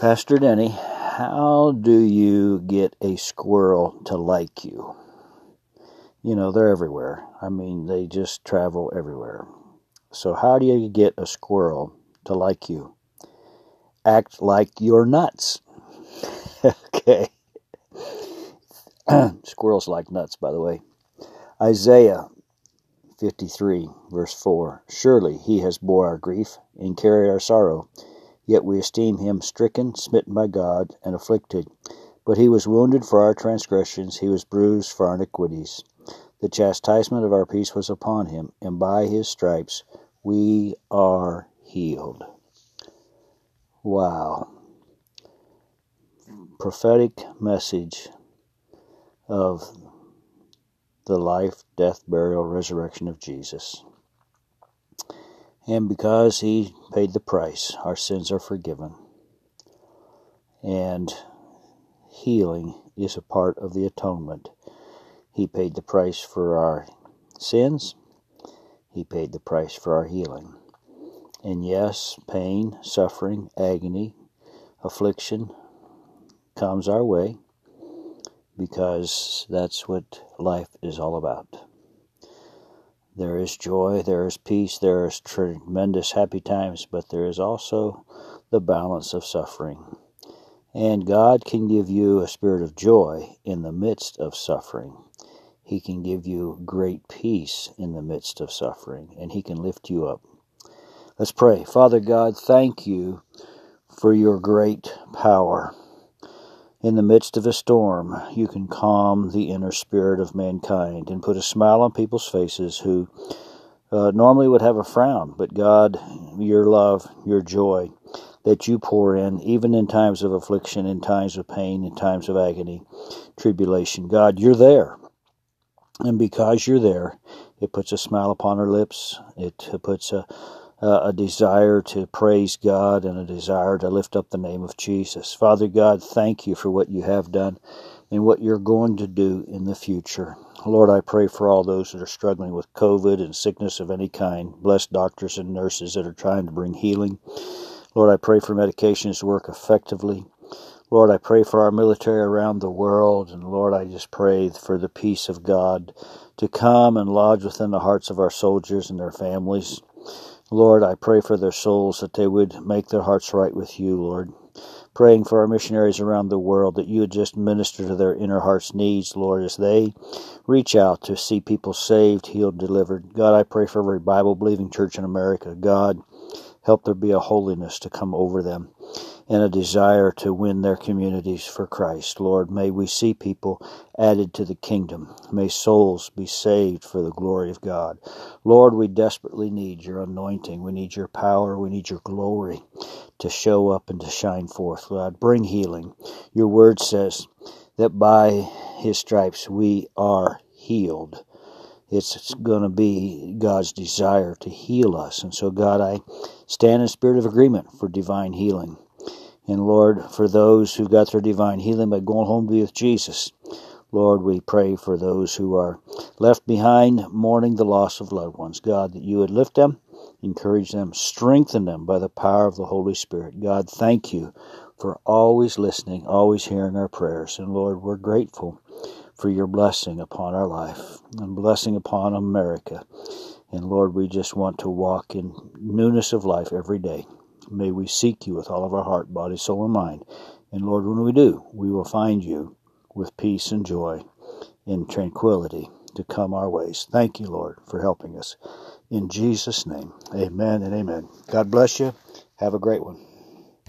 Pastor Denny, how do you get a squirrel to like you? You know, they're everywhere. I mean, they just travel everywhere. So, how do you get a squirrel to like you? Act like you're nuts. okay. Squirrels like nuts, by the way. Isaiah 53, verse 4 Surely he has bore our grief and carried our sorrow Yet we esteem him stricken, smitten by God, and afflicted. But he was wounded for our transgressions, he was bruised for our iniquities. The chastisement of our peace was upon him, and by his stripes we are healed. Wow. Prophetic message of the life, death, burial, resurrection of Jesus. And because he paid the price, our sins are forgiven. And healing is a part of the atonement. He paid the price for our sins, he paid the price for our healing. And yes, pain, suffering, agony, affliction comes our way because that's what life is all about. There is joy, there is peace, there is tremendous happy times, but there is also the balance of suffering. And God can give you a spirit of joy in the midst of suffering. He can give you great peace in the midst of suffering, and He can lift you up. Let's pray. Father God, thank you for your great power. In the midst of a storm, you can calm the inner spirit of mankind and put a smile on people's faces who uh, normally would have a frown. But God, your love, your joy that you pour in, even in times of affliction, in times of pain, in times of agony, tribulation, God, you're there. And because you're there, it puts a smile upon our lips. It puts a uh, a desire to praise God and a desire to lift up the name of Jesus. Father God, thank you for what you have done and what you're going to do in the future. Lord, I pray for all those that are struggling with COVID and sickness of any kind. Bless doctors and nurses that are trying to bring healing. Lord, I pray for medications to work effectively. Lord, I pray for our military around the world. And Lord, I just pray for the peace of God to come and lodge within the hearts of our soldiers and their families. Lord, I pray for their souls that they would make their hearts right with you, Lord. Praying for our missionaries around the world that you would just minister to their inner heart's needs, Lord, as they reach out to see people saved, healed, delivered. God, I pray for every Bible believing church in America. God, help there be a holiness to come over them and a desire to win their communities for Christ. Lord, may we see people added to the kingdom. May souls be saved for the glory of God. Lord, we desperately need your anointing. We need your power. We need your glory to show up and to shine forth. Lord, bring healing. Your word says that by his stripes we are healed. It's going to be God's desire to heal us. And so, God, I stand in spirit of agreement for divine healing. And Lord, for those who got their divine healing by going home to be with Jesus, Lord, we pray for those who are left behind mourning the loss of loved ones. God, that you would lift them, encourage them, strengthen them by the power of the Holy Spirit. God, thank you for always listening, always hearing our prayers. And Lord, we're grateful for your blessing upon our life and blessing upon America. And Lord, we just want to walk in newness of life every day. May we seek you with all of our heart, body, soul, and mind. And Lord, when we do, we will find you with peace and joy and tranquility to come our ways. Thank you, Lord, for helping us. In Jesus' name, amen and amen. God bless you. Have a great one.